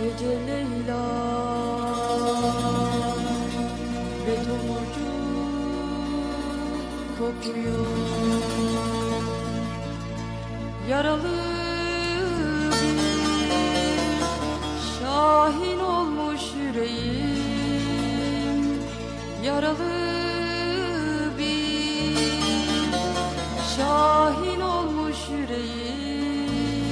Gece ve tomurcu kopuyor. Yaralı yaralı bir şahin olmuş yüreğim.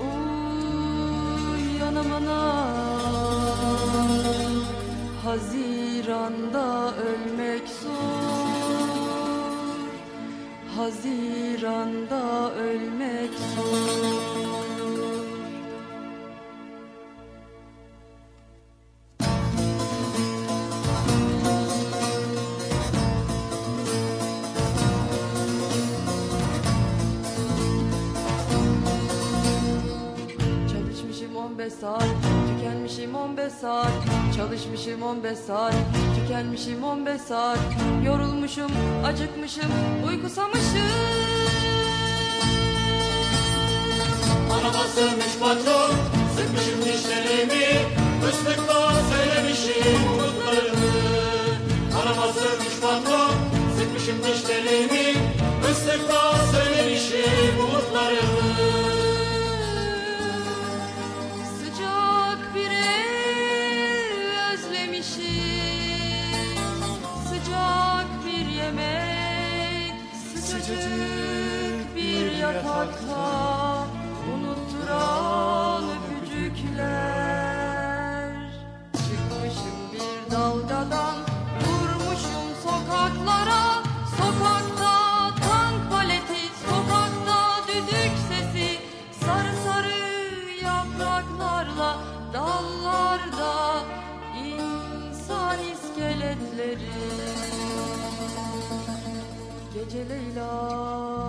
Uy yanımına Haziranda ölmek zor. Haziranda ölmek saat. Tükenmişim 15 saat. Çalışmışım 15 saat. Tükenmişim 15 saat. Yorulmuşum, acıkmışım, uykusamışım. Araba sövmüş patron. Sıcacık bir yatakta unutturan öpücükler. Çıkmışım bir dalgadan vurmuşum sokaklara. Sokakta tank paleti, sokakta düdük sesi. Sarı sarı yapraklarla dallarda insan iskeletleri. gece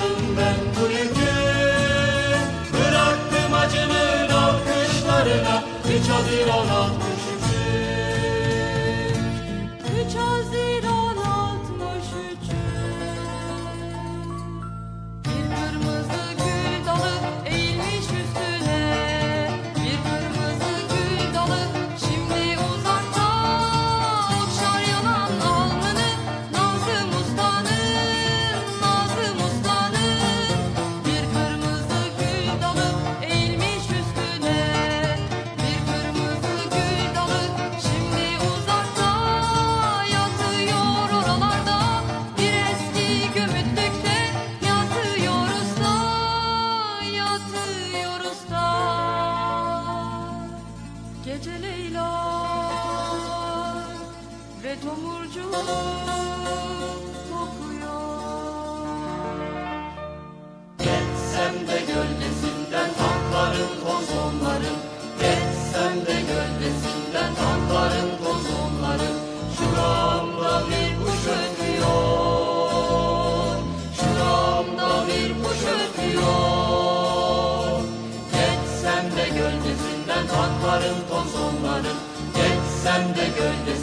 Dayandım ben bu yükü Bıraktım acımın alkışlarına. 3 Haziran alkış ve tomurcuk kokuyor. Geçsem de gölgesinden tankların kozonların, geçsem de gölgesinden tankların kozonların, şuramda bir kuş ötüyor, şuramda bir kuş ötüyor. Geçsem de gölgesinden tankların kozonların, geçsem de gölgesinden